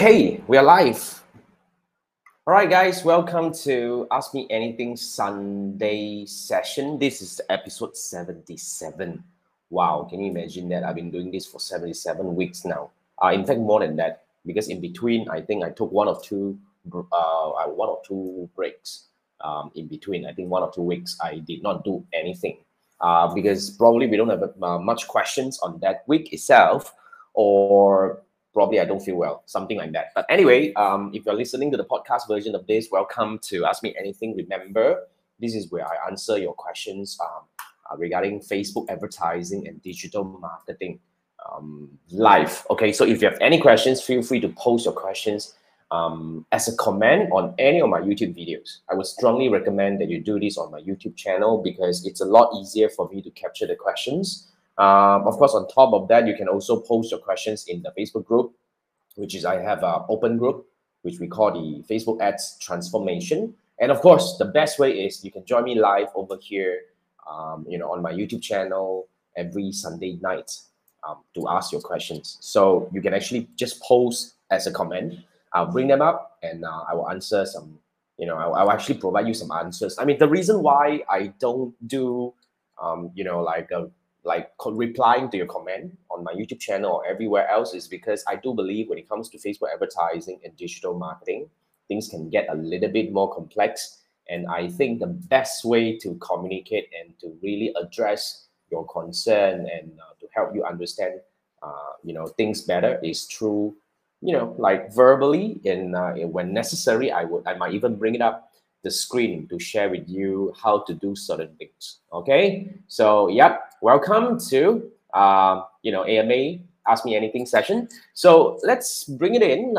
Okay, we are live. All right, guys, welcome to Ask Me Anything Sunday session. This is episode 77. Wow, can you imagine that? I've been doing this for 77 weeks now. Uh, in fact, more than that, because in between, I think I took one or two, uh, one or two breaks um, in between. I think one or two weeks I did not do anything uh, because probably we don't have uh, much questions on that week itself, or probably I don't feel well, something like that. But anyway, um, if you're listening to the podcast version of this, welcome to Ask Me Anything. Remember, this is where I answer your questions um, uh, regarding Facebook advertising and digital marketing um, live. Okay, so if you have any questions, feel free to post your questions um, as a comment on any of my YouTube videos. I would strongly recommend that you do this on my YouTube channel because it's a lot easier for me to capture the questions. Um, of course, on top of that, you can also post your questions in the Facebook group, which is I have an open group, which we call the Facebook Ads Transformation. And of course, the best way is you can join me live over here, um, you know, on my YouTube channel every Sunday night um, to ask your questions. So you can actually just post as a comment I'll bring them up and uh, I will answer some, you know, I'll, I'll, actually provide you some answers. I mean, the reason why I don't do, um, you know, like a, like replying to your comment on my YouTube channel or everywhere else is because I do believe when it comes to Facebook advertising and digital marketing, things can get a little bit more complex. And I think the best way to communicate and to really address your concern and uh, to help you understand, uh, you know, things better is through you know, like verbally, and uh, when necessary, I would I might even bring it up the screen to share with you how to do certain things. Okay, so yep, welcome to uh, you know AMA Ask Me Anything session. So let's bring it in.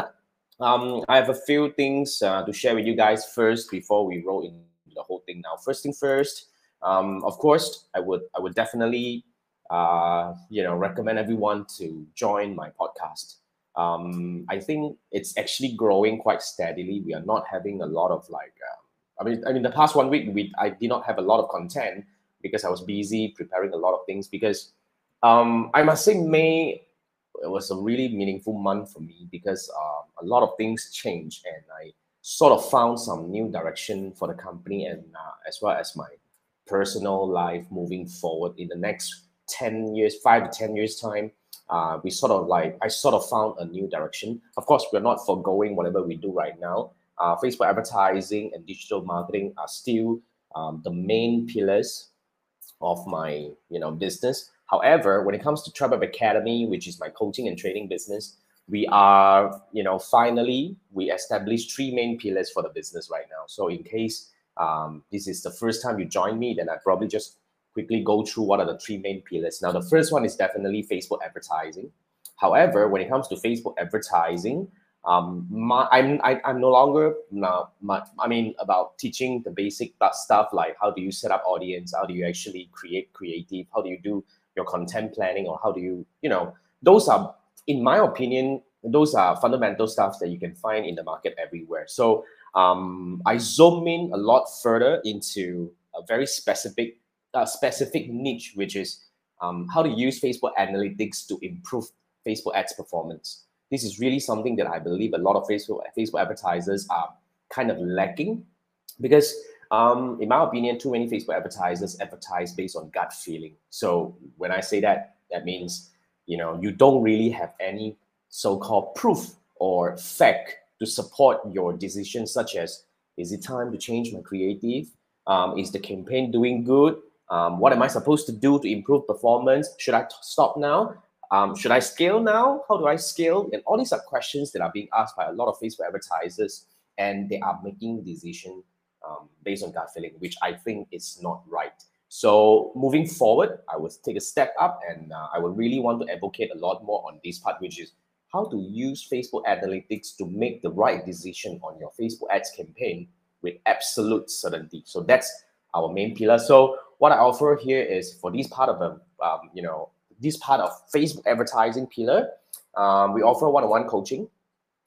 Um, I have a few things uh, to share with you guys first before we roll in the whole thing. Now, first thing first. Um, of course, I would I would definitely uh, you know recommend everyone to join my podcast um, I think it's actually growing quite steadily. We are not having a lot of like, um, I mean, I mean, the past one week we I did not have a lot of content because I was busy preparing a lot of things. Because um, I must say, May it was a really meaningful month for me because uh, a lot of things changed and I sort of found some new direction for the company and uh, as well as my personal life moving forward in the next 10 years, five to 10 years time uh, we sort of like I sort of found a new direction. Of course, we're not foregoing whatever we do right now. Uh, Facebook advertising and digital marketing are still um, the main pillars of my you know business. However, when it comes to Trap Academy, which is my coaching and training business, we are you know finally we established three main pillars for the business right now. So in case um, this is the first time you join me, then I probably just quickly go through what are the three main pillars. Now, the first one is definitely Facebook advertising. However, when it comes to Facebook advertising, um, my, I'm I, i am no longer now. I mean, about teaching the basic stuff like how do you set up audience, how do you actually create creative, how do you do your content planning, or how do you you know those are, in my opinion, those are fundamental stuff that you can find in the market everywhere. So um, I zoom in a lot further into a very specific a specific niche, which is um, how to use Facebook analytics to improve Facebook ads performance. This is really something that I believe a lot of Facebook Facebook advertisers are kind of lacking because um, in my opinion, too many Facebook advertisers advertise based on gut feeling. So when I say that, that means you know you don't really have any so-called proof or fact to support your decision, such as is it time to change my creative? Um, is the campaign doing good? Um, what am I supposed to do to improve performance? Should I stop now? Um, should I scale now? How do I scale? And all these are questions that are being asked by a lot of Facebook advertisers, and they are making decision um, based on gut feeling, which I think is not right. So moving forward, I will take a step up, and uh, I will really want to advocate a lot more on this part, which is how to use Facebook analytics to make the right decision on your Facebook ads campaign with absolute certainty. So that's our main pillar. So what I offer here is for this part of the, um, you know, this part of Facebook advertising pillar, um, we offer one-on-one coaching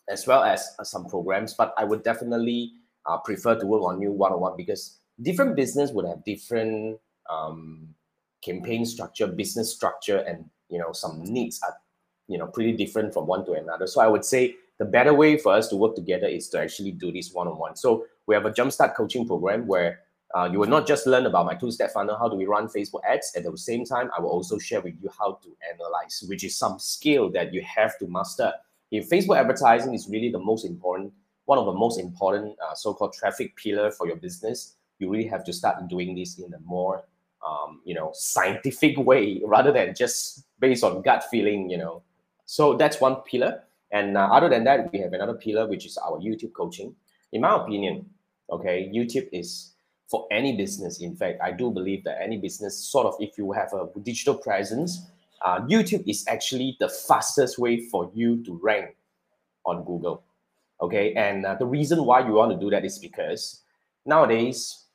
as well as uh, some programs, but I would definitely uh, prefer to work on you one-on-one because different business would have different um, campaign structure, business structure, and you know some needs are you know pretty different from one to another. So I would say the the better way for us to work together is to actually do this one-on-one. So we have a jumpstart coaching program where uh, you will not just learn about my two-step funnel, how do we run Facebook ads. At the same time, I will also share with you how to analyze, which is some skill that you have to master. If Facebook advertising is really the most important, one of the most important uh, so-called traffic pillar for your business, you really have to start doing this in a more, um, you know, scientific way rather than just based on gut feeling, you know. So that's one pillar. And uh, other than that, we have another pillar, which is our YouTube coaching. In my opinion, okay, YouTube is for any business. In fact, I do believe that any business, sort of, if you have a digital presence, uh, YouTube is actually the fastest way for you to rank on Google. Okay, and uh, the reason why you want to do that is because nowadays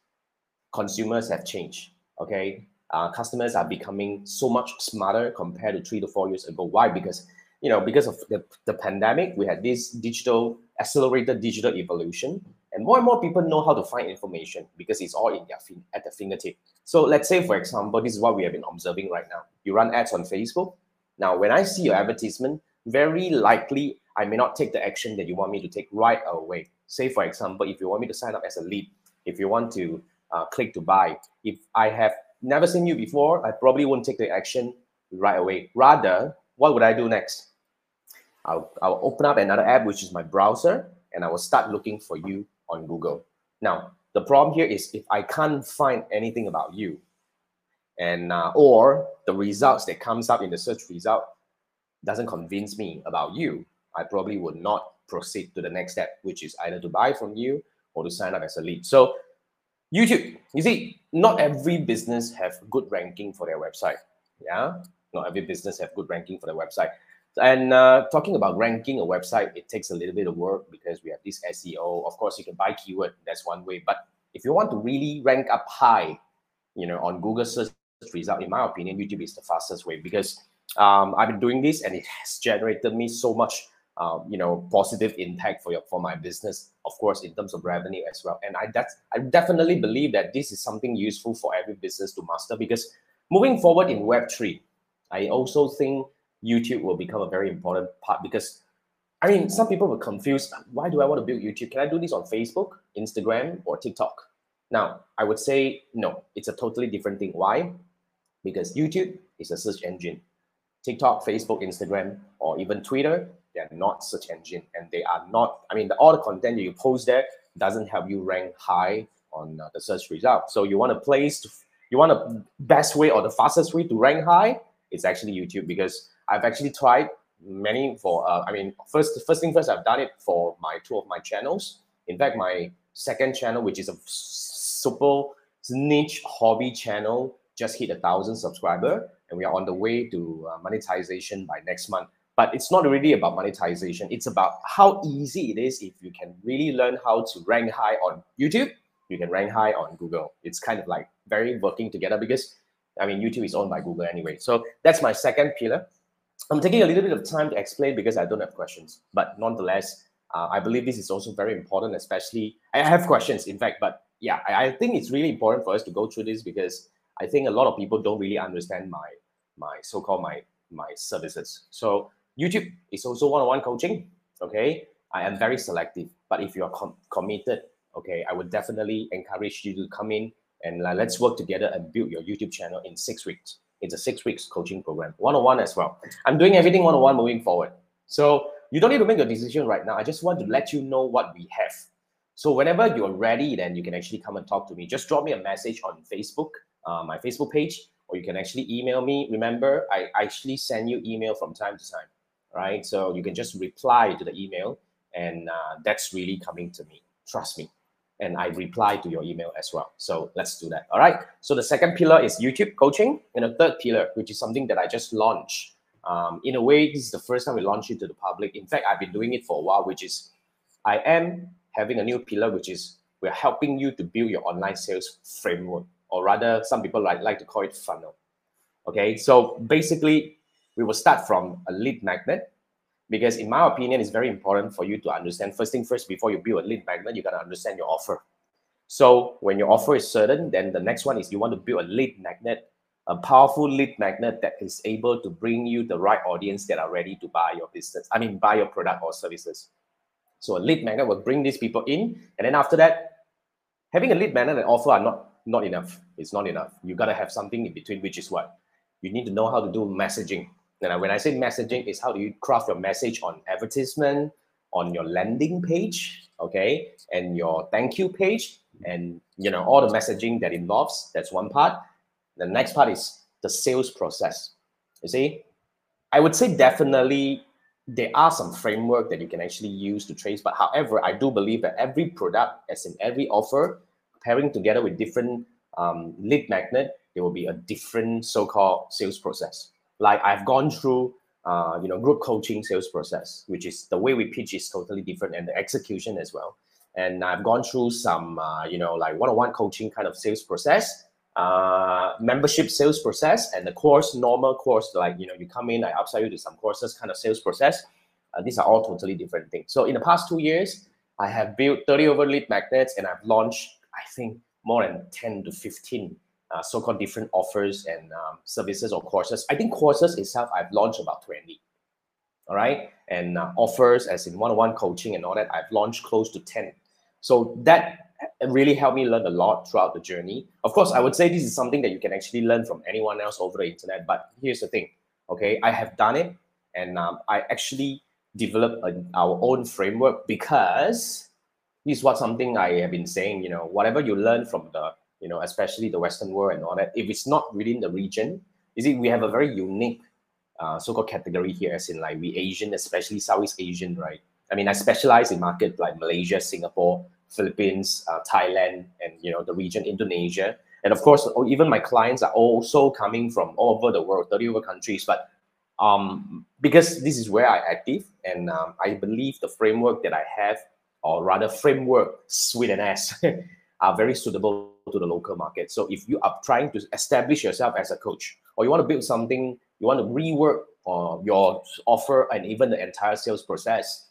consumers have changed. Okay, uh, customers are becoming so much smarter compared to three to four years ago. Why? Because you know, because of the, the pandemic, we had this digital accelerated digital evolution, and more and more people know how to find information because it's all in their fin- at the fingertip. So let's say, for example, this is what we have been observing right now. You run ads on Facebook. Now, when I see your advertisement, very likely I may not take the action that you want me to take right away. Say, for example, if you want me to sign up as a lead, if you want to uh, click to buy, if I have never seen you before, I probably won't take the action right away. Rather, what would I do next? I'll, I'll open up another app, which is my browser, and I will start looking for you on Google. Now, the problem here is if I can't find anything about you, and uh, or the results that comes up in the search result doesn't convince me about you, I probably would not proceed to the next step, which is either to buy from you or to sign up as a lead. So YouTube, you see, not every business have good ranking for their website. Yeah, not every business have good ranking for their website. And uh, talking about ranking a website, it takes a little bit of work because we have this SEO. Of course, you can buy keyword. That's one way. But if you want to really rank up high, you know, on Google search result, in my opinion, YouTube is the fastest way because um, I've been doing this and it has generated me so much, um, you know, positive impact for your for my business. Of course, in terms of revenue as well. And I that's I definitely believe that this is something useful for every business to master because moving forward in Web three, I also think YouTube will become a very important part because I mean, some people were confused. Why do I want to build YouTube? Can I do this on Facebook, Instagram, or TikTok? Now, I would say no, it's a totally different thing. Why? Because YouTube is a search engine. TikTok, Facebook, Instagram, or even Twitter, they're not search engine and they are not, I mean, the, all the content that you post there doesn't help you rank high on uh, the search result. So you want a place to, you want a best way or the fastest way to rank high, it's actually YouTube because I've actually tried many for uh, I mean first first thing first I've done it for my two of my channels. In fact, my second channel, which is a super niche hobby channel, just hit a thousand subscriber, and we are on the way to uh, monetization by next month. But it's not really about monetization. It's about how easy it is if you can really learn how to rank high on YouTube. You can rank high on Google. It's kind of like very working together because I mean YouTube is owned by Google anyway. So that's my second pillar I'm taking a little bit of time to explain because I don't have questions, but nonetheless, uh, I believe this is also very important, especially I have questions, in fact, but yeah, I, I, think it's really important for us to go through this because I think a lot of people don't really understand my my so-called my my services. So YouTube is also one-on-one coaching. Okay, I am very selective, but if you are com- committed, okay, I would definitely encourage you to come in and uh, let's work together and build your YouTube channel in six weeks. It's a six weeks coaching program, one on one as well. I'm doing everything one on one moving forward. So you don't need to make a decision right now. I just want to let you know what we have. So whenever you're ready, then you can actually come and talk to me. Just drop me a message on Facebook, uh, my Facebook page, or you can actually email me. Remember, I actually send you email from time to time, right? So you can just reply to the email, and uh, that's really coming to me. Trust me and I reply to your email as well. So let's do that. All right. So the second pillar is YouTube coaching, and the third pillar, which is something that I just launched. Um, in a way, this is the first time we launched it to the public. In fact, I've been doing it for a while, which is I am having a new pillar, which is we're helping you to build your online sales framework, or rather, some people like, like to call it funnel. Okay. So basically, we will start from a lead magnet because in my opinion it's very important for you to understand first thing first before you build a lead magnet you got to understand your offer so when your offer is certain then the next one is you want to build a lead magnet a powerful lead magnet that is able to bring you the right audience that are ready to buy your business i mean buy your product or services So a lead magnet will bring these people in, and then after that, having a lead magnet and offer are not not enough. It's not enough. You gotta have something in between, which is what you need to know how to do messaging. And when I say messaging, is how do you craft your message on advertisement, on your landing page, okay, and your thank you page, and you know all the messaging that involves. That's one part. The next part is the sales process. You see, I would say definitely there are some framework that you can actually use to trace. But however, I do believe that every product, as in every offer, pairing together with different um, lead magnet, there will be a different so-called sales process. Like I've gone through, uh, you know, group coaching sales process, which is the way we pitch is totally different, and the execution as well. And I've gone through some, uh, you know, like one-on-one coaching kind of sales process, uh, membership sales process, and the course, normal course, like you know, you come in, I upsell you to some courses kind of sales process. Uh, these are all totally different things. So in the past two years, I have built 30 over lead magnets, and I've launched, I think, more than 10 to 15 uh, so-called different offers and um, services or courses. I think courses itself, I've launched about 20. All right. And uh, offers as in one-on-one coaching and all that, I've launched close to 10. So that really helped me learn a lot throughout the journey. Of course, I would say this is something that you can actually learn from anyone else over the internet. But here's the thing, okay? I have done it and um, I actually developed a, our own framework because this is what something I have been saying, you know, whatever you learn from the you know, especially the Western world and all that, if it's not within the region, you see, we have a very unique uh, so-called category here, as in like we Asian, especially Southeast Asian, right? I mean, I specialize in market like Malaysia, Singapore, Philippines, uh, Thailand, and you know the region Indonesia, and of course, oh, even my clients are also coming from all over the world, thirty over countries. But um, because this is where I active, and um, I believe the framework that I have, or rather framework, and ass, are very suitable to the local market. So if you are trying to establish yourself as a coach, or you want to build something, you want to rework uh, your offer and even the entire sales process,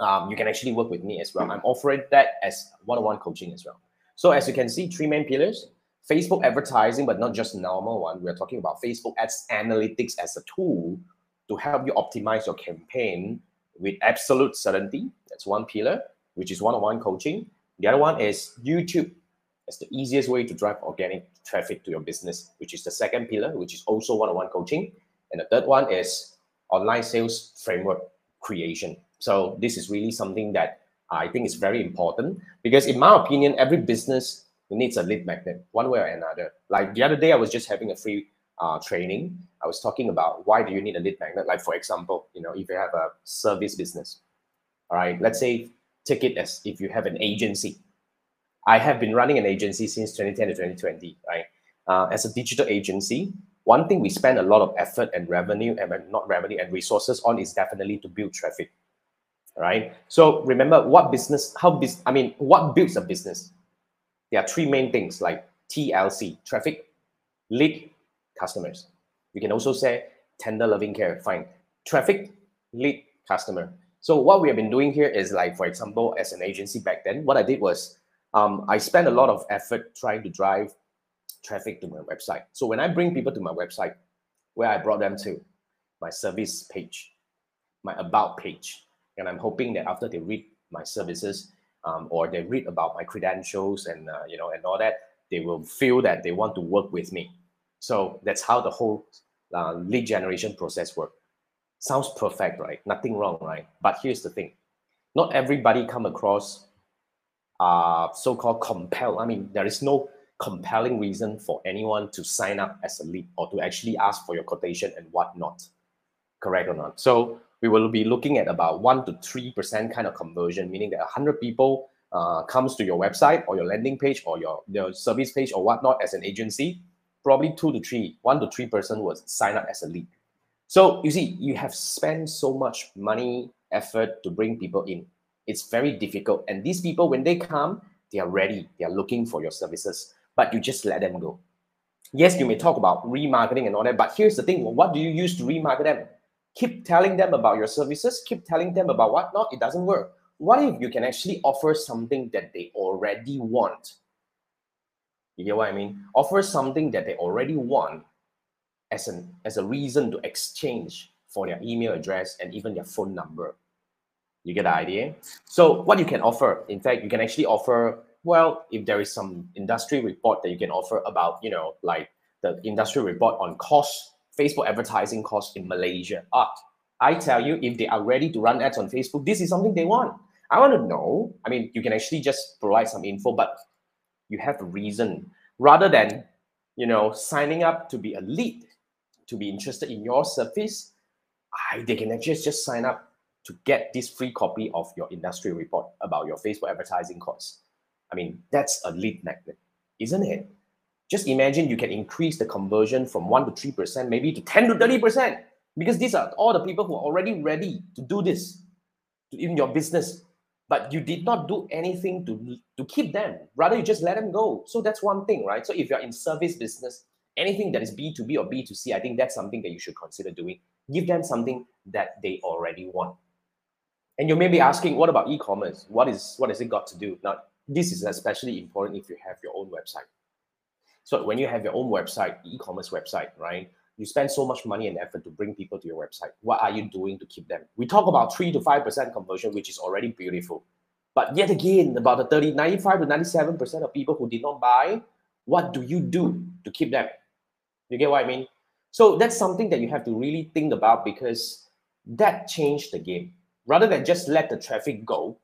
um, you can actually work with me as well. I'm offering that as one-on-one coaching as well. So as you can see, three main pillars: Facebook advertising, but not just normal one. We're talking about Facebook ads analytics as a tool to help you optimize your campaign with absolute certainty. That's one pillar, which is one-on-one coaching. The other one is YouTube as the easiest way to drive organic traffic to your business, which is the second pillar, which is also one-on-one coaching. And the third one is online sales framework creation. So this is really something that I think is very important because in my opinion, every business needs a lead magnet one way or another. Like the other day, I was just having a free uh, training. I was talking about why do you need a lead magnet? Like for example, you know, if you have a service business, all right, let's say take it as if you have an agency I have been running an agency since 2010 to 2020, right? Uh, as a digital agency, one thing we spend a lot of effort and revenue, and not revenue and resources on is definitely to build traffic, right? So remember what business, how business, I mean, what builds a business? There are three main things like TLC, traffic, lead, customers. You can also say tender loving care, fine. Traffic, lead, customer. So what we have been doing here is like, for example, as an agency back then, what I did was um, I spend a lot of effort trying to drive traffic to my website. So when I bring people to my website, where I brought them to, my service page, my about page, and I'm hoping that after they read my services um, or they read about my credentials and uh, you know and all that, they will feel that they want to work with me. So that's how the whole uh, lead generation process works. Sounds perfect, right? Nothing wrong, right? But here's the thing: not everybody come across uh, so-called compel. I mean, there is no compelling reason for anyone to sign up as a lead or to actually ask for your quotation and whatnot. Correct or not? So we will be looking at about one to three percent kind of conversion, meaning that hundred people uh, comes to your website or your landing page or your, your service page or whatnot as an agency. Probably two to three, one to three person will sign up as a lead. So you see, you have spent so much money, effort to bring people in it's very difficult. And these people, when they come, they are ready. They are looking for your services, but you just let them go. Yes, you may talk about remarketing and all that, but here's the thing: what do you use to remarket them? Keep telling them about your services. Keep telling them about whatnot. It doesn't work. What if you can actually offer something that they already want? You get what I mean? Offer something that they already want as an as a reason to exchange for their email address and even their phone number You get the idea? So what you can offer, in fact, you can actually offer, well, if there is some industry report that you can offer about, you know, like the industry report on cost, Facebook advertising cost in Malaysia. Ah, I tell you, if they are ready to run ads on Facebook, this is something they want. I want to know. I mean, you can actually just provide some info, but you have a reason rather than, you know, signing up to be a lead, to be interested in your service. I, they can actually just sign up to get this free copy of your industry report about your Facebook advertising costs. I mean, that's a lead magnet, isn't it? Just imagine you can increase the conversion from 1 to 3%, maybe to 10 to 30%, because these are all the people who are already ready to do this in your business. But you did not do anything to to keep them. Rather you just let them go. So that's one thing right? So if you're in service business anything that is b2b or b2c i think that's something that you should consider doing. Give them something that they already want and you may be asking what about e-commerce what is what has it got to do now this is especially important if you have your own website so when you have your own website e-commerce website right you spend so much money and effort to bring people to your website. What are you doing to keep them? We talk about 3 to 5% conversion, which is already beautiful. But yet again, about the 30, 95 to 97% of people who did not buy, what do you do to keep them? You get what I mean? So that's something that you have to really think about because that changed the game. Rather than just let the traffic go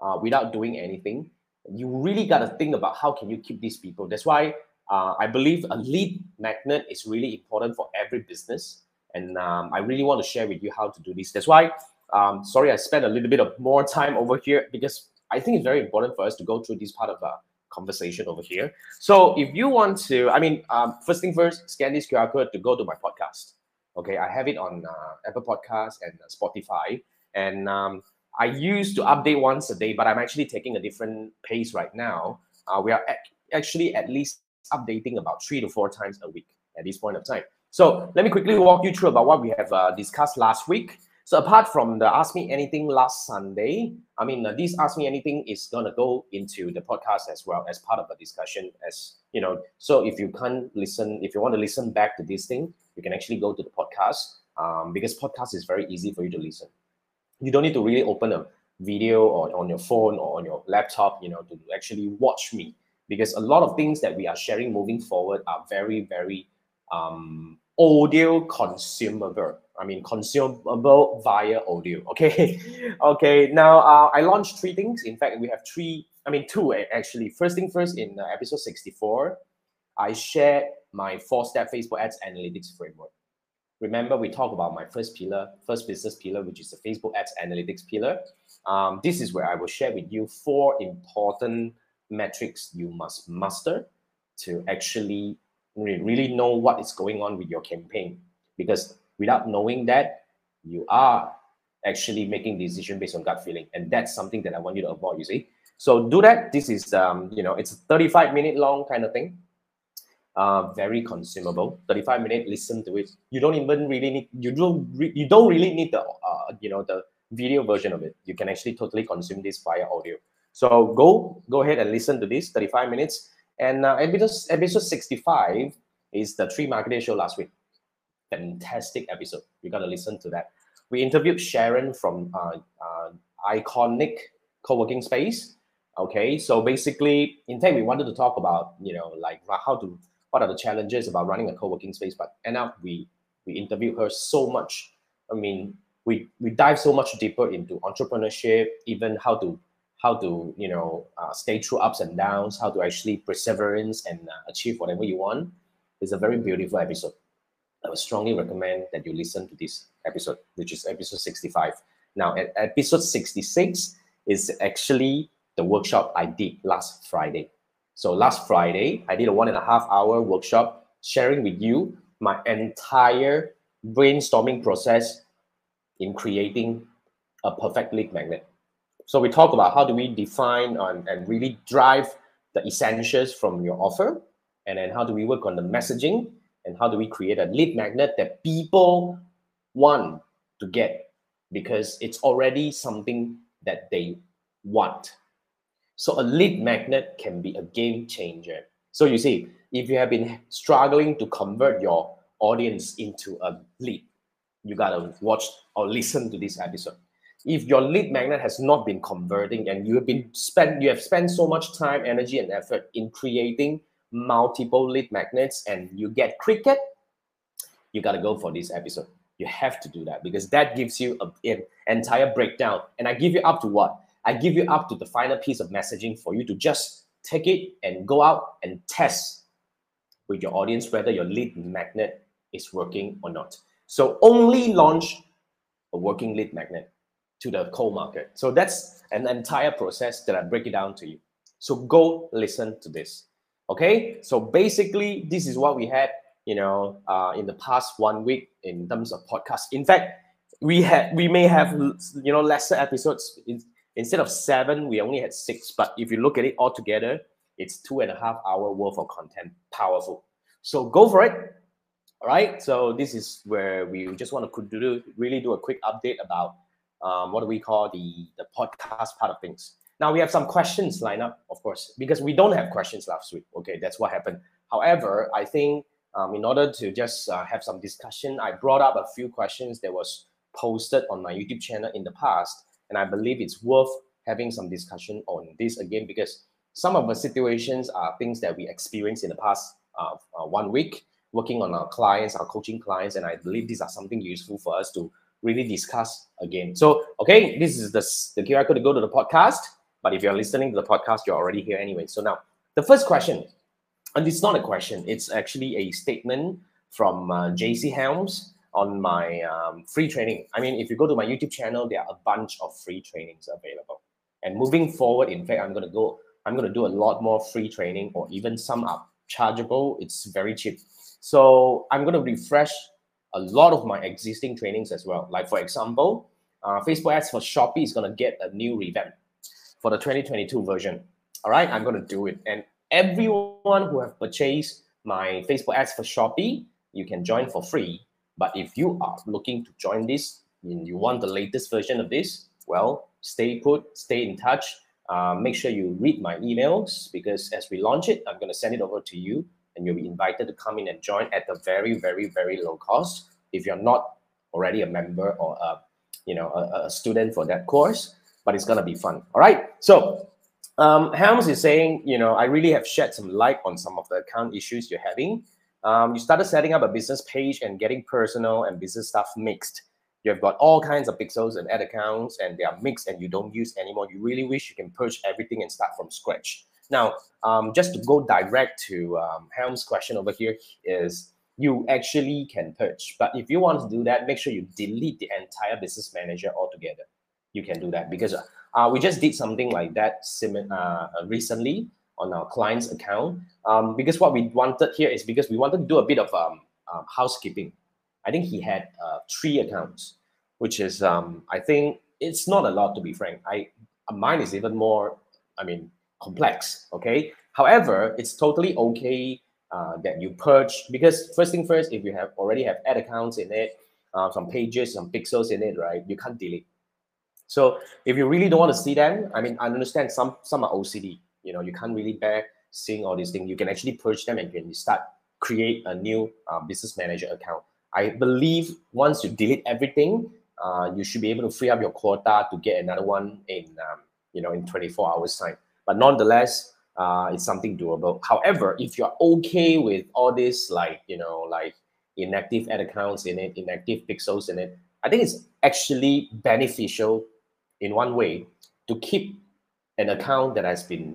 uh, without doing anything, you really got to think about how can you keep these people. That's why uh, I believe a lead magnet is really important for every business. And um, I really want to share with you how to do this. That's why, um, sorry, I spent a little bit of more time over here because I think it's very important for us to go through this part of a conversation over here. So if you want to, I mean, um, first thing first, scan this QR code to go to my podcast. Okay, I have it on uh, Apple Podcasts and uh, Spotify. And um, I used to update once a day, but I'm actually taking a different pace right now. Uh, we are actually at least updating about three to four times a week at this point of time. So let me quickly walk you through about what we have uh, discussed last week. So apart from the Ask Me Anything last Sunday, I mean, uh, this Ask Me Anything is going to go into the podcast as well as part of the discussion as, you know, so if you can't listen, if you want to listen back to this thing, you can actually go to the podcast um, because podcast is very easy for you to listen. You don't need to really open a video or on your phone or on your laptop, you know, to actually watch me because a lot of things that we are sharing moving forward are very, very um, audio consumable. I mean, consumable via audio. Okay. okay. Now, uh, I launched three things. In fact, we have three, I mean, two actually. First thing first, in uh, episode 64, I shared my four step Facebook ads analytics framework. Remember, we talked about my first pillar, first business pillar, which is the Facebook ads analytics pillar. Um, this is where I will share with you four important metrics you must master to actually really know what is going on with your campaign. Because without knowing that, you are actually making decision based on gut feeling, and that's something that I want you to avoid. You see, so do that. This is um, you know, it's a 35 minute long kind of thing. Uh, very consumable. 35 minute. Listen to it. You don't even really need. You don't. Re, you don't really need the uh, you know the video version of it. You can actually totally consume this via audio. So go go ahead and listen to this 35 minutes. And uh, episode, episode 65 is the three marketing show last week. Fantastic episode. You got to listen to that. We interviewed Sharon from uh, uh, Iconic Co-working Space. Okay, so basically, in fact, we wanted to talk about you know like how to what are the challenges about running a co-working space, but end up we we interviewed her so much. I mean, we we dive so much deeper into entrepreneurship, even how to how to you know uh, stay through ups and downs, how to actually perseverance and uh, achieve whatever you want. It's a very beautiful episode. I would strongly recommend that you listen to this episode, which is episode 65. Now, episode 66 is actually the workshop I did last Friday. So last Friday, I did a one and a half hour workshop sharing with you my entire brainstorming process in creating a perfect lead magnet. So we talk about how do we define and, and really drive the essentials from your offer, and then how do we work on the messaging, and how do we create a lead magnet that people want to get because it's already something that they want. So a lead magnet can be a game changer. So you see, if you have been struggling to convert your audience into a lead, you gotta watch or listen to this episode. If your lead magnet has not been converting and you have been spent you have spent so much time energy and effort in creating multiple lead magnets and you get cricket you got to go for this episode. You have to do that because that gives you a, an entire breakdown. And i give you up to what i give you up to the final piece of messaging for you to just take it and go out and test with your audience whether your lead magnet is working or not so only launch a working lead magnet to the cold market. So that's an entire process that I break it down to you. So go listen to this. Okay. So basically, this is what we had, you know, uh, in the past one week in terms of podcast. In fact, we had we may have you know lesser episodes. Instead of seven, we only had six. But if you look at it all together, it's two and a half hour worth of content. Powerful. So go for it. All right. So this is where we just want to do really do a quick update about um, what do we call the the podcast part of things. Now we have some questions lined up, of course, because we don't have questions last week. Okay, that's what happened. However, I think um, in order to just uh, have some discussion, I brought up a few questions that was posted on my YouTube channel in the past, and I believe it's worth having some discussion on this again because some of the situations are things that we experienced in the past uh, uh, one week working on our clients, our coaching clients, and I believe these are something useful for us to really discuss again. So, okay, this is the, the QR code to go to the podcast. But if you're listening to the podcast, you're already here anyway. So now, the first question, and it's not a question, it's actually a statement from uh, JC Helms on my um, free training. I mean, if you go to my YouTube channel, there are a bunch of free trainings available. And moving forward, in fact, I'm going to go, I'm going to do a lot more free training or even some are chargeable. It's very cheap. So I'm going to refresh a lot of my existing trainings as well. Like for example, uh, Facebook ads for Shopee is going to get a new revamp for the 2022 version. All right, I'm going to do it. And everyone who have purchased my Facebook ads for Shopee, you can join for free. But if you are looking to join this and you want the latest version of this, well, stay put, stay in touch. Uh, make sure you read my emails because as we launch it, I'm going to send it over to you and you'll be invited to come in and join at a very, very, very low cost. If you're not already a member or a, you know, a, a student for that course, but it's gonna be fun. All right. So um, Helms is saying, you know, I really have shed some light on some of the account issues you're having. Um, you started setting up a business page and getting personal and business stuff mixed. You have got all kinds of pixels and ad accounts, and they are mixed, and you don't use anymore. You really wish you can purge everything and start from scratch. Now, um, just to go direct to um, Helm's question over here is you actually can purge. But if you want to do that, make sure you delete the entire business manager altogether. You can do that because uh, we just did something like that uh, recently on our client's account. Um, because what we wanted here is because we wanted to do a bit of um, um, housekeeping. I think he had uh, three accounts, which is um, I think it's not a lot to be frank. I mine is even more. I mean, complex. Okay. However, it's totally okay uh, that you purge because first thing first, if you have already have ad accounts in it, uh, some pages, some pixels in it, right? You can't delete. So if you really don't want to see them, I mean, I understand some some are OCD. You know, you can't really bear seeing all these things. You can actually purge them and can start create a new uh, business manager account. I believe once you delete everything, uh, you should be able to free up your quota to get another one in um, you know in 24 hours time but nonetheless uh, it's something doable however if you're okay with all this like you know like inactive ad accounts in it inactive pixels in it i think it's actually beneficial in one way to keep an account that has been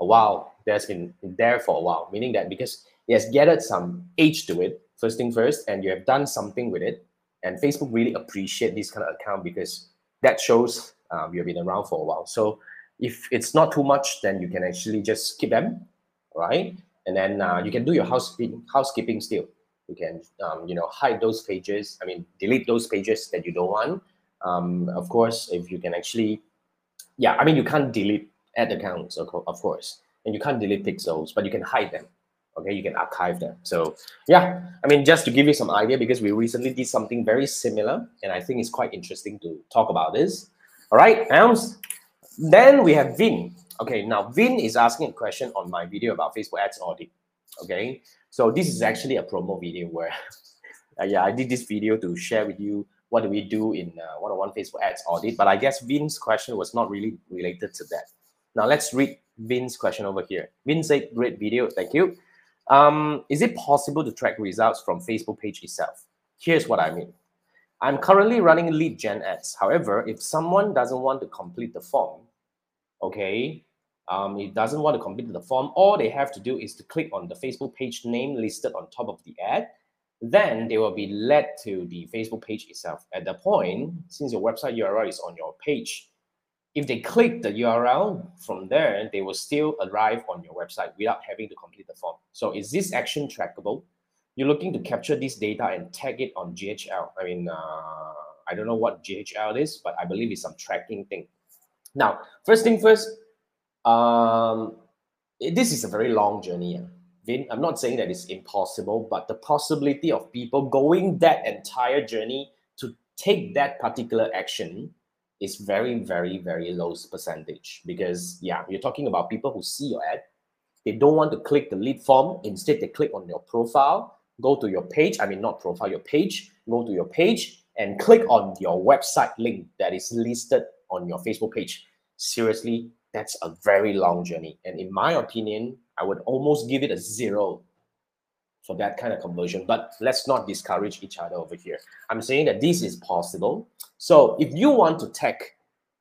a while that's been there for a while meaning that because it has gathered some age to it first thing first and you have done something with it and facebook really appreciate this kind of account because that shows um, you've been around for a while so if it's not too much, then you can actually just skip them, right? And then uh, you can do your housekeeping, housekeeping still. You can, um, you know, hide those pages. I mean, delete those pages that you don't want. Um, of course, if you can actually, yeah, I mean, you can't delete ad accounts, of course, and you can't delete pixels, but you can hide them. Okay, you can archive them. So yeah, I mean, just to give you some idea, because we recently did something very similar, and I think it's quite interesting to talk about this. All right, Helms, then we have Vin. Okay, now Vin is asking a question on my video about Facebook ads audit. Okay, so this is actually a promo video where, uh, yeah, I did this video to share with you what do we do in uh, one-on-one Facebook ads audit? But I guess Vin's question was not really related to that. Now let's read Vin's question over here. Vin said, great video, thank you. Um, is it possible to track results from Facebook page itself? Here's what I mean. I'm currently running lead gen ads. However, if someone doesn't want to complete the form, okay, um, it doesn't want to complete the form, all they have to do is to click on the Facebook page name listed on top of the ad. Then they will be led to the Facebook page itself. At the point, since your website URL is on your page, if they click the URL from there, they will still arrive on your website without having to complete the form. So is this action trackable? You're looking to capture this data and tag it on GHL. I mean, uh, I don't know what GHL is, but I believe it's some tracking thing. Now, first thing first, um, this is a very long journey. Vin, I'm not saying that it's impossible, but the possibility of people going that entire journey to take that particular action is very, very, very low percentage because yeah, you're talking about people who see your ad, they don't want to click the lead form. Instead, they click on your profile, go to your page. I mean, not profile, your page. Go to your page and click on your website link that is listed on your Facebook page. Seriously, that's a very long journey. And in my opinion, I would almost give it a zero for that kind of conversion. But let's not discourage each other over here. I'm saying that this is possible. So if you want to tag,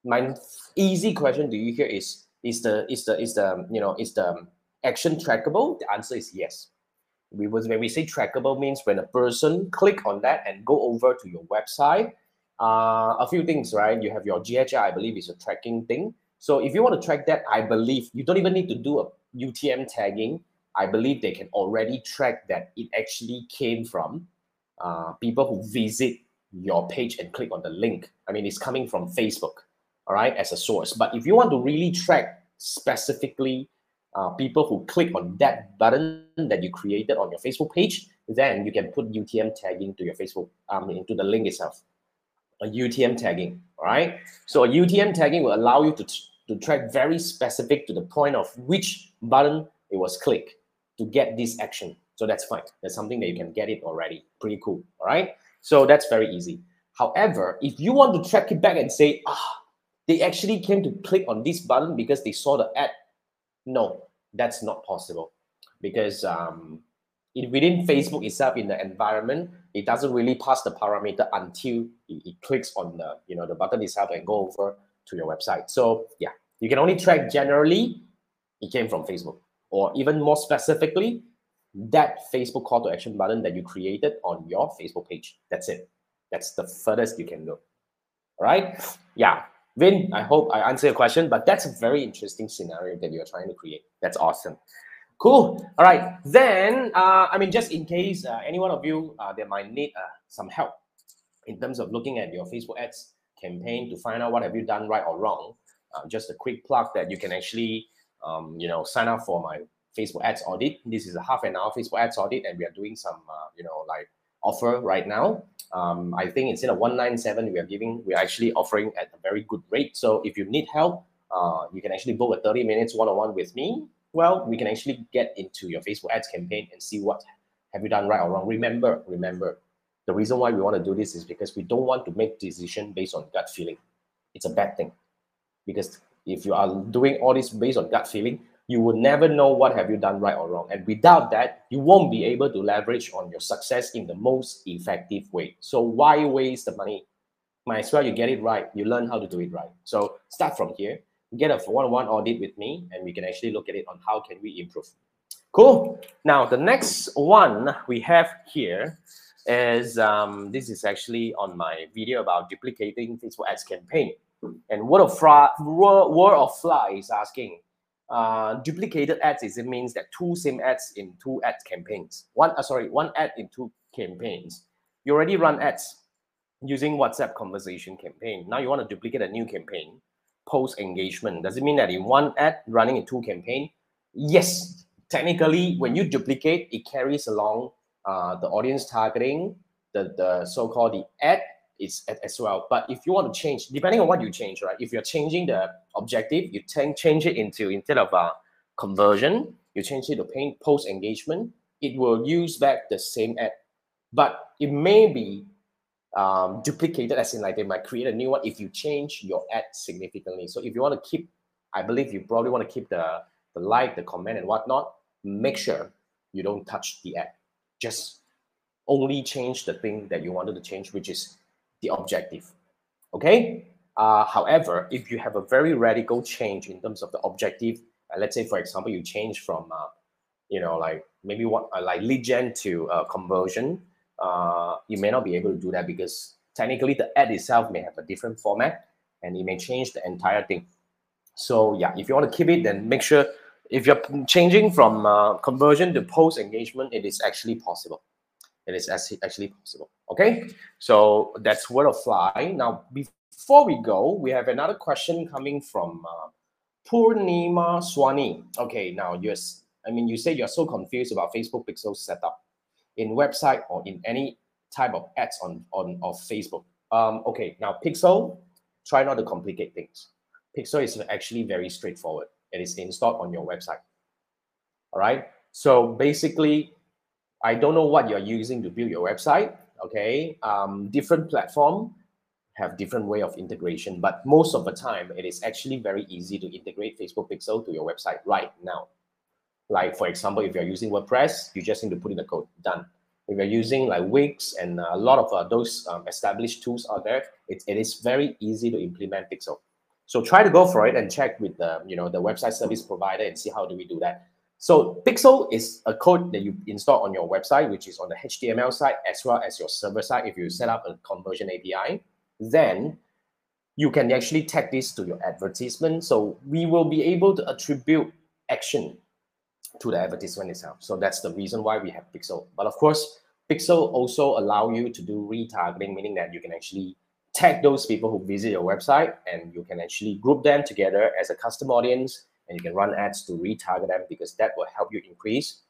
my easy question to you here is is the is the is the you know is the action trackable? The answer is yes. We was when we say trackable means when a person click on that and go over to your website. Uh, a few things, right? You have your GHI, I believe, is a tracking thing. So if you want to track that, I believe you don't even need to do a UTM tagging I believe they can already track that it actually came from uh, people who visit your page and click on the link. I mean, it's coming from Facebook, all right, as a source. But if you want to really track specifically uh, people who click on that button that you created on your Facebook page, then you can put UTM tagging to your Facebook, um, into the link itself. A UTM tagging, all right? So a UTM tagging will allow you to, to track very specific to the point of which button it was clicked to get this action. So that's fine. That's something that you can get it already. Pretty cool. All right. So that's very easy. However, if you want to track it back and say, ah, they actually came to click on this button because they saw the ad, no, that's not possible because um, it, within Facebook itself in the environment, it doesn't really pass the parameter until it, it clicks on the you know the button itself and go over to your website. So yeah, you can only track generally. It came from Facebook or even more specifically, that Facebook call to action button that you created on your Facebook page. That's it. That's the furthest you can go. All right. Yeah. Vin, I hope I answer your question, but that's a very interesting scenario that you're trying to create. That's awesome. Cool. All right. Then, uh, I mean, just in case uh, any one of you uh, might need uh, some help in terms of looking at your Facebook ads campaign to find out what have you done right or wrong, uh, just a quick plug that you can actually um, you know, sign up for my Facebook ads audit. This is a half an hour Facebook ads audit, and we are doing some, uh, you know, like offer right now. Um, I think instead of 197, we are giving, we're actually offering at a very good rate. So if you need help, uh, you can actually book a 30 minutes one-on-one with me. Well, we can actually get into your Facebook ads campaign and see what have you done right or wrong. Remember, remember, the reason why we want to do this is because we don't want to make decision based on gut feeling. It's a bad thing because if you are doing all this based on gut feeling, you will never know what have you done right or wrong. And without that, you won't be able to leverage on your success in the most effective way. So why waste the money? Might as well you get it right. You learn how to do it right. So start from here. Get a one-on-one audit with me, and we can actually look at it on how can we improve. Cool. Now the next one we have here is um, this is actually on my video about duplicating Facebook ads campaign. And Word of, Fly, Word of Fly is asking, uh, duplicated ads is it means that two same ads in two ad campaigns. One, uh, sorry, one ad in two campaigns. You already run ads using WhatsApp conversation campaign. Now you want to duplicate a new campaign, post engagement. Does it mean that in one ad running in two campaign? Yes, technically, when you duplicate, it carries along uh, the audience targeting, the, the so-called the ad is as well. But if you want to change, depending on what you change, right? If you're changing the objective, you change it into instead of a conversion, you change it to paint post engagement. It will use back the same ad, but it may be um, duplicated, as in like they might create a new one if you change your ad significantly. So if you want to keep, I believe you probably want to keep the, the like, the comment and whatnot, make sure you don't touch the ad. Just only change the thing that you wanted to change, which is the objective. Okay. Uh, however, if you have a very radical change in terms of the objective, uh, let's say, for example, you change from, uh, you know, like maybe what uh, like lead gen to uh, conversion, uh, you may not be able to do that because technically the ad itself may have a different format and it may change the entire thing. So yeah, if you want to keep it, then make sure if you're changing from conversion to post engagement, it is actually possible. It is actually possible. Okay, so that's word of fly. Now, before we go, we have another question coming from uh, Purnima Swani. Okay, now yes, I mean you say you're so confused about Facebook Pixel setup in website or in any type of ads on on of Facebook. Um, okay, now Pixel, try not to complicate things. Pixel is actually very straightforward. It is installed on your website. All right. So basically, I don't know what you're using to build your website. Okay, um, different platform have different way of integration, but most of the time it is actually very easy to integrate Facebook Pixel to your website right now. Like for example, if you're using WordPress, you just need to put in the code. Done. If you're using like Wix and a lot of uh, those um, established tools out there, it, it is very easy to implement Pixel. So try to go for it and check with the you know the website service provider and see how do we do that. So Pixel is a code that you install on your website, which is on the HTML side as well as your server side. If you set up a conversion API, then you can actually tag this to your advertisement. So we will be able to attribute action to the advertisement itself. So that's the reason why we have Pixel. But of course, Pixel also allow you to do retargeting, meaning that you can actually tag those people who visit your website and you can actually group them together as a custom audience and you can run ads to retarget them because that will help you increase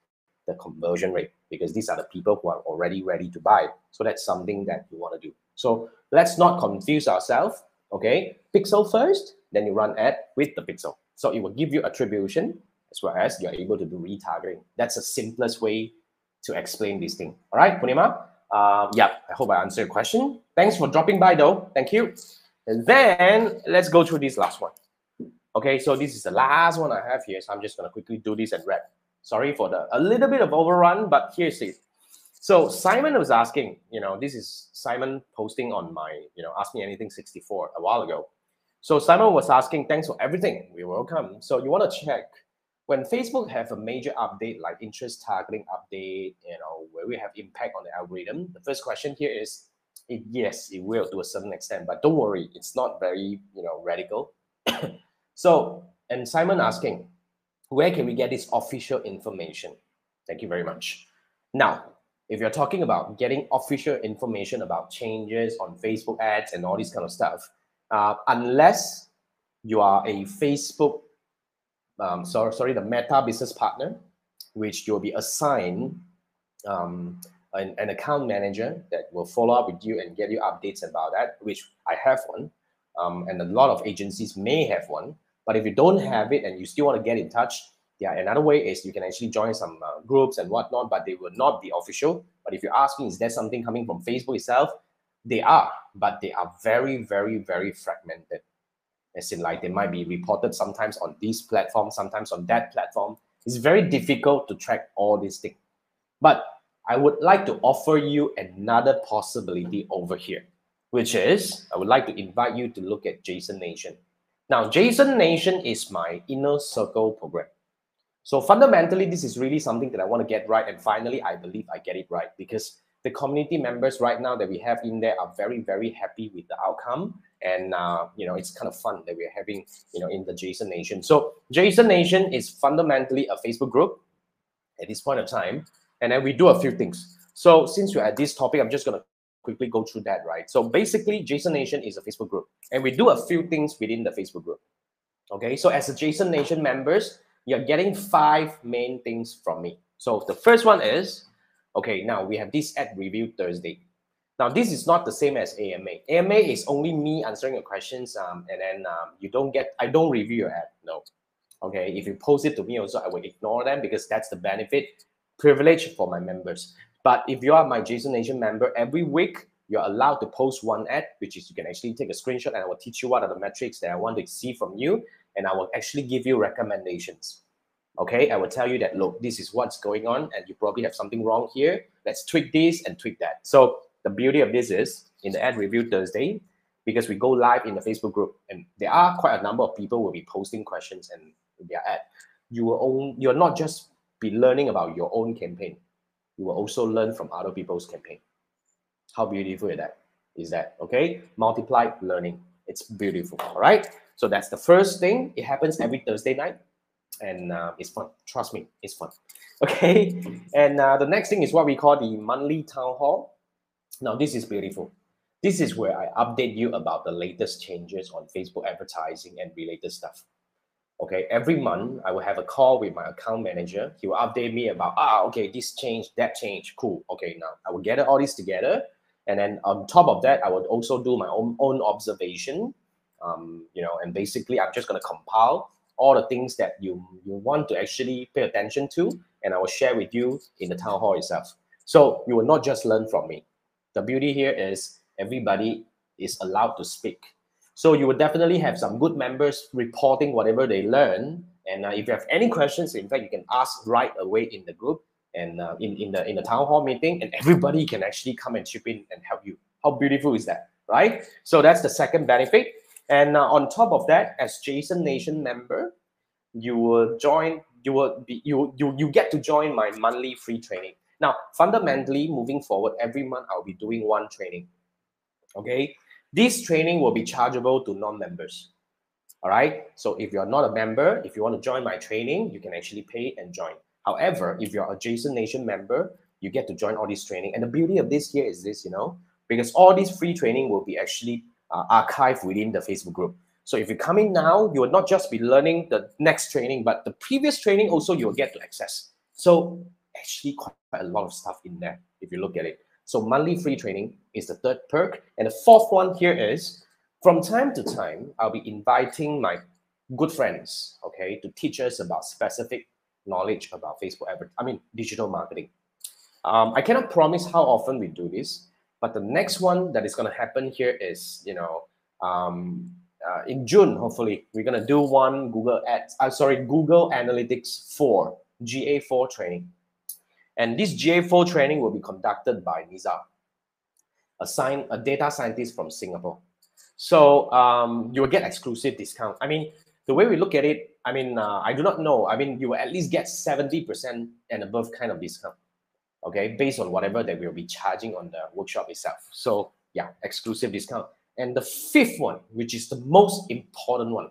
the conversion rate because these are the people who are already ready to buy. So that's something that you want to do. So let's not confuse ourselves. Okay, pixel first, then you run ad with the pixel. So it will give you attribution as well as you're able to do retargeting. That's the simplest way to explain this thing. All right, Purnima? Uh, yeah, I hope I answered your question. Thanks for dropping by though. Thank you. And then let's go through this last one. Okay, so this is the last one I have here. So I'm just gonna quickly do this and wrap. Sorry for the a little bit of overrun, but here's it. So Simon was asking, you know, this is Simon posting on my, you know, Ask Me Anything 64 a while ago. So Simon was asking, thanks for everything. We welcome. So you want to check when Facebook have a major update like interest targeting update, you know, where we have impact on the algorithm. The first question here is, it, yes, it will to a certain extent, but don't worry, it's not very, you know, radical. so, and Simon asking, where can we get this official information? Thank you very much. Now, if you're talking about getting official information about changes on Facebook ads and all this kind of stuff, uh, unless you are a Facebook, um, sorry, sorry, the Meta business partner, which you'll be assigned um, an, an, account manager that will follow up with you and get you updates about that, which I have one, um, and a lot of agencies may have one. But if you don't have it and you still want to get in touch, yeah, another way is you can actually join some uh, groups and whatnot, but they will not be official. But if you ask me, is there something coming from Facebook itself? They are, but they are very, very, very fragmented. As in, like they might be reported sometimes on this platform, sometimes on that platform. It's very difficult to track all these things. But I would like to offer you another possibility over here, which is I would like to invite you to look at Jasonation. Now, Jasonation is my inner circle program. So fundamentally, this is really something that I want to get right. And finally, I believe I get it right because the community members right now that we have in there are very, very happy with the outcome. And, uh, you know, it's kind of fun that we're having, you know, in the Jasonation. So Jasonation is fundamentally a Facebook group at this point of time. And then we do a few things. So since we're at this topic, I'm just going to quickly go through that, right? So basically, Jasonation is a Facebook group. And we do a few things within the Facebook group. Okay, so as a Jasonation members, you're getting five main things from me. So the first one is, okay, now we have this ad review Thursday. Now this is not the same as AMA. AMA is only me answering your questions, um, and then um, you don't get, I don't review your ad. No, okay. If you post it to me, also I will ignore them because that's the benefit, privilege for my members. But if you are my Jasonation member, every week you're allowed to post one ad, which is you can actually take a screenshot and I will teach you what are the metrics that I want to see from you. And I will actually give you recommendations. Okay, I will tell you that, look, this is what's going on and you probably have something wrong here. Let's tweak this and tweak that. So the beauty of this is in the ad review Thursday, because we go live in the Facebook group and there are quite a number of people will be posting questions and their ad. You will own, you're not just be learning about your own campaign. You will also learn from other people's campaign. How beautiful is that? Is that okay? Multiply learning. It's beautiful. All right. So that's the first thing. It happens every Thursday night, and uh, it's fun. Trust me, it's fun. Okay. And uh, the next thing is what we call the monthly town hall. Now this is beautiful. This is where I update you about the latest changes on Facebook advertising and related stuff. Okay, every month I will have a call with my account manager. He will update me about ah, okay, this change, that change, cool. Okay, now I will gather all this together and then on top of that, I would also do my own, own observation, um, you know, and basically I'm just going to compile all the things that you, you want to actually pay attention to, and I will share with you in the town hall itself. So you will not just learn from me. The beauty here is everybody is allowed to speak. So you will definitely have some good members reporting whatever they learn. And uh, if you have any questions, in fact, you can ask right away in the group and uh, in, in the in the town hall meeting and everybody can actually come and chip in and help you. How beautiful is that right? So that's the second benefit. And uh, on top of that as Jasonation member you will join you will be you, you you get to join my monthly free training. Now fundamentally moving forward every month i'll be doing one training okay this training will be chargeable to non-members all right so if you're not a member if you want to join my training you can actually pay and join However, if you're a Jasonation member, you get to join all this training. And the beauty of this here is this, you know, because all this free training will be actually uh, archived within the Facebook group. So if you come in now, you will not just be learning the next training, but the previous training also you'll get to access. So actually quite a lot of stuff in there if you look at it. So monthly free training is the third perk. And the fourth one here is from time to time, I'll be inviting my good friends, okay, to teach us about specific knowledge about Facebook advert, I mean digital marketing. Um, I cannot promise how often we do this, but the next one that is going to happen here is, you know, um, uh, in June, hopefully, we're going to do one Google Ads, I'm uh, sorry, Google Analytics 4, GA4 training. And this GA4 training will be conducted by Nizar, a, sign, a data scientist from Singapore. So um, you will get exclusive discount. I mean, the way we look at it, I mean, uh, I do not know. I mean, you will at least get 70% and above kind of discount, okay, based on whatever that we'll be charging on the workshop itself. So, yeah, exclusive discount. And the fifth one, which is the most important one,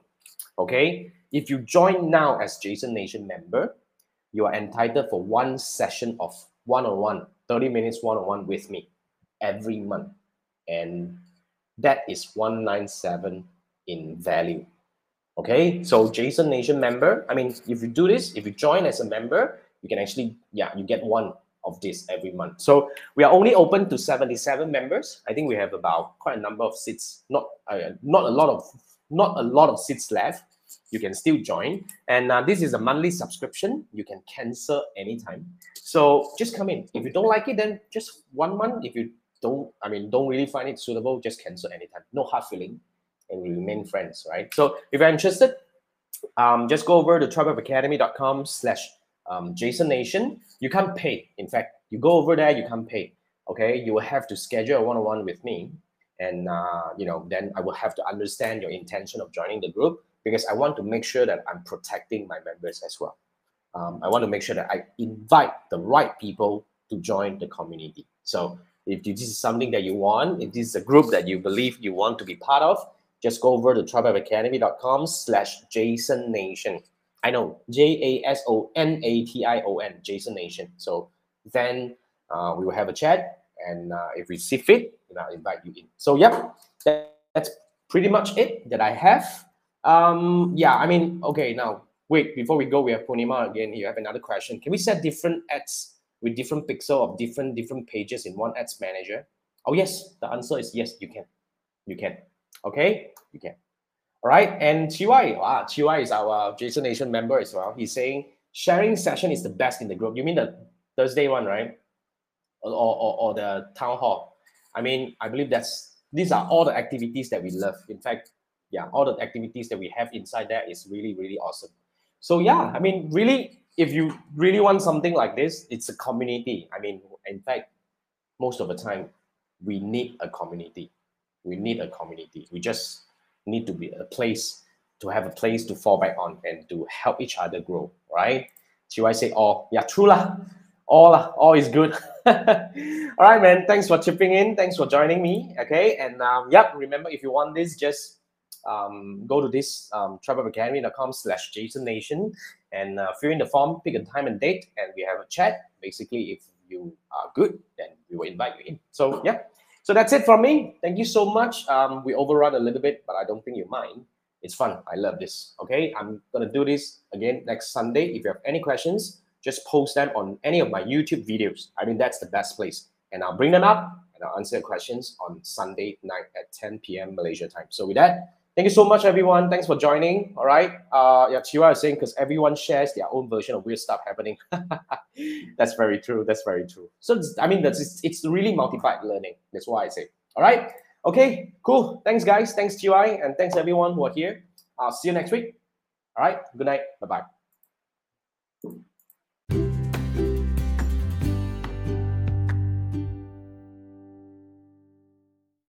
okay, if you join now as Jasonation member, you are entitled for one session of one on one, 30 minutes one on one with me every month. And that is 197 in value Okay, so Jasonation member, I mean, if you do this, if you join as a member, you can actually, yeah, you get one of this every month. So we are only open to 77 members. I think we have about quite a number of seats, not uh, not a lot of not a lot of seats left. You can still join, and uh, this is a monthly subscription. You can cancel anytime. So just come in. If you don't like it, then just one month. If you don't, I mean, don't really find it suitable, just cancel anytime. No hard feeling and we remain friends, right? So if you're interested, um, just go over to tribeofacademy.com slash um, Jasonation. You can't pay. In fact, you go over there, you can't pay. Okay, you will have to schedule a one-on-one with me, and uh, you know then I will have to understand your intention of joining the group because I want to make sure that I'm protecting my members as well. Um, I want to make sure that I invite the right people to join the community. So if this is something that you want, if this is a group that you believe you want to be part of, just go over to tribeacademy.com slash Jasonation. I know J A S O N A T I O N, Jasonation. So then uh, we will have a chat, and uh, if we see fit, I'll invite you in. So that, that's pretty much it that I have. Um, yeah, I mean, okay, now wait before we go, we have Purnima again. You have another question. Can we set different ads with different pixel of different different pages in one ads manager? Oh yes, the answer is yes, you can. You can. Okay, you can. All right, and Chiwai, ah, Chiwai is our Jasonation member as well. He's saying sharing session is the best in the group. You mean the Thursday one, right? Or, or, or the town hall. I mean, I believe that's these are all the activities that we love. In fact, yeah, all the activities that we have inside there is really, really awesome. So yeah, I mean, really, if you really want something like this, it's a community. I mean, in fact, most of the time, we need a community. We need a community. We just need to be a place to have a place to fall back on and to help each other grow, right? Should I say all? Yeah, true lah. All, lah. all is good. all right, man. Thanks for chipping in. Thanks for joining me. Okay, and um, yep. Remember, if you want this, just um, go to this um, travelacademy.com slash Jasonation and uh, fill in the form, pick a time and date, and we have a chat. Basically, if you are good, then we will invite you in. So yeah, so that's it from me. Thank you so much. Um, we overrun a little bit, but I don't think you mind. It's fun. I love this. Okay, I'm gonna do this again next Sunday. If you have any questions, just post them on any of my YouTube videos. I mean, that's the best place, and I'll bring them up and I'll answer questions on Sunday night at 10 p.m. Malaysia time. So with that, Thank you so much, everyone. Thanks for joining. All right. Uh, yeah, Chiwa is saying because everyone shares their own version of weird stuff happening. that's very true. That's very true. So I mean, that's it's, it's really multiplied learning. That's why I say. All right. Okay. Cool. Thanks, guys. Thanks, Chiwa, and thanks everyone who are here. I'll see you next week. All right. Good night. Bye bye.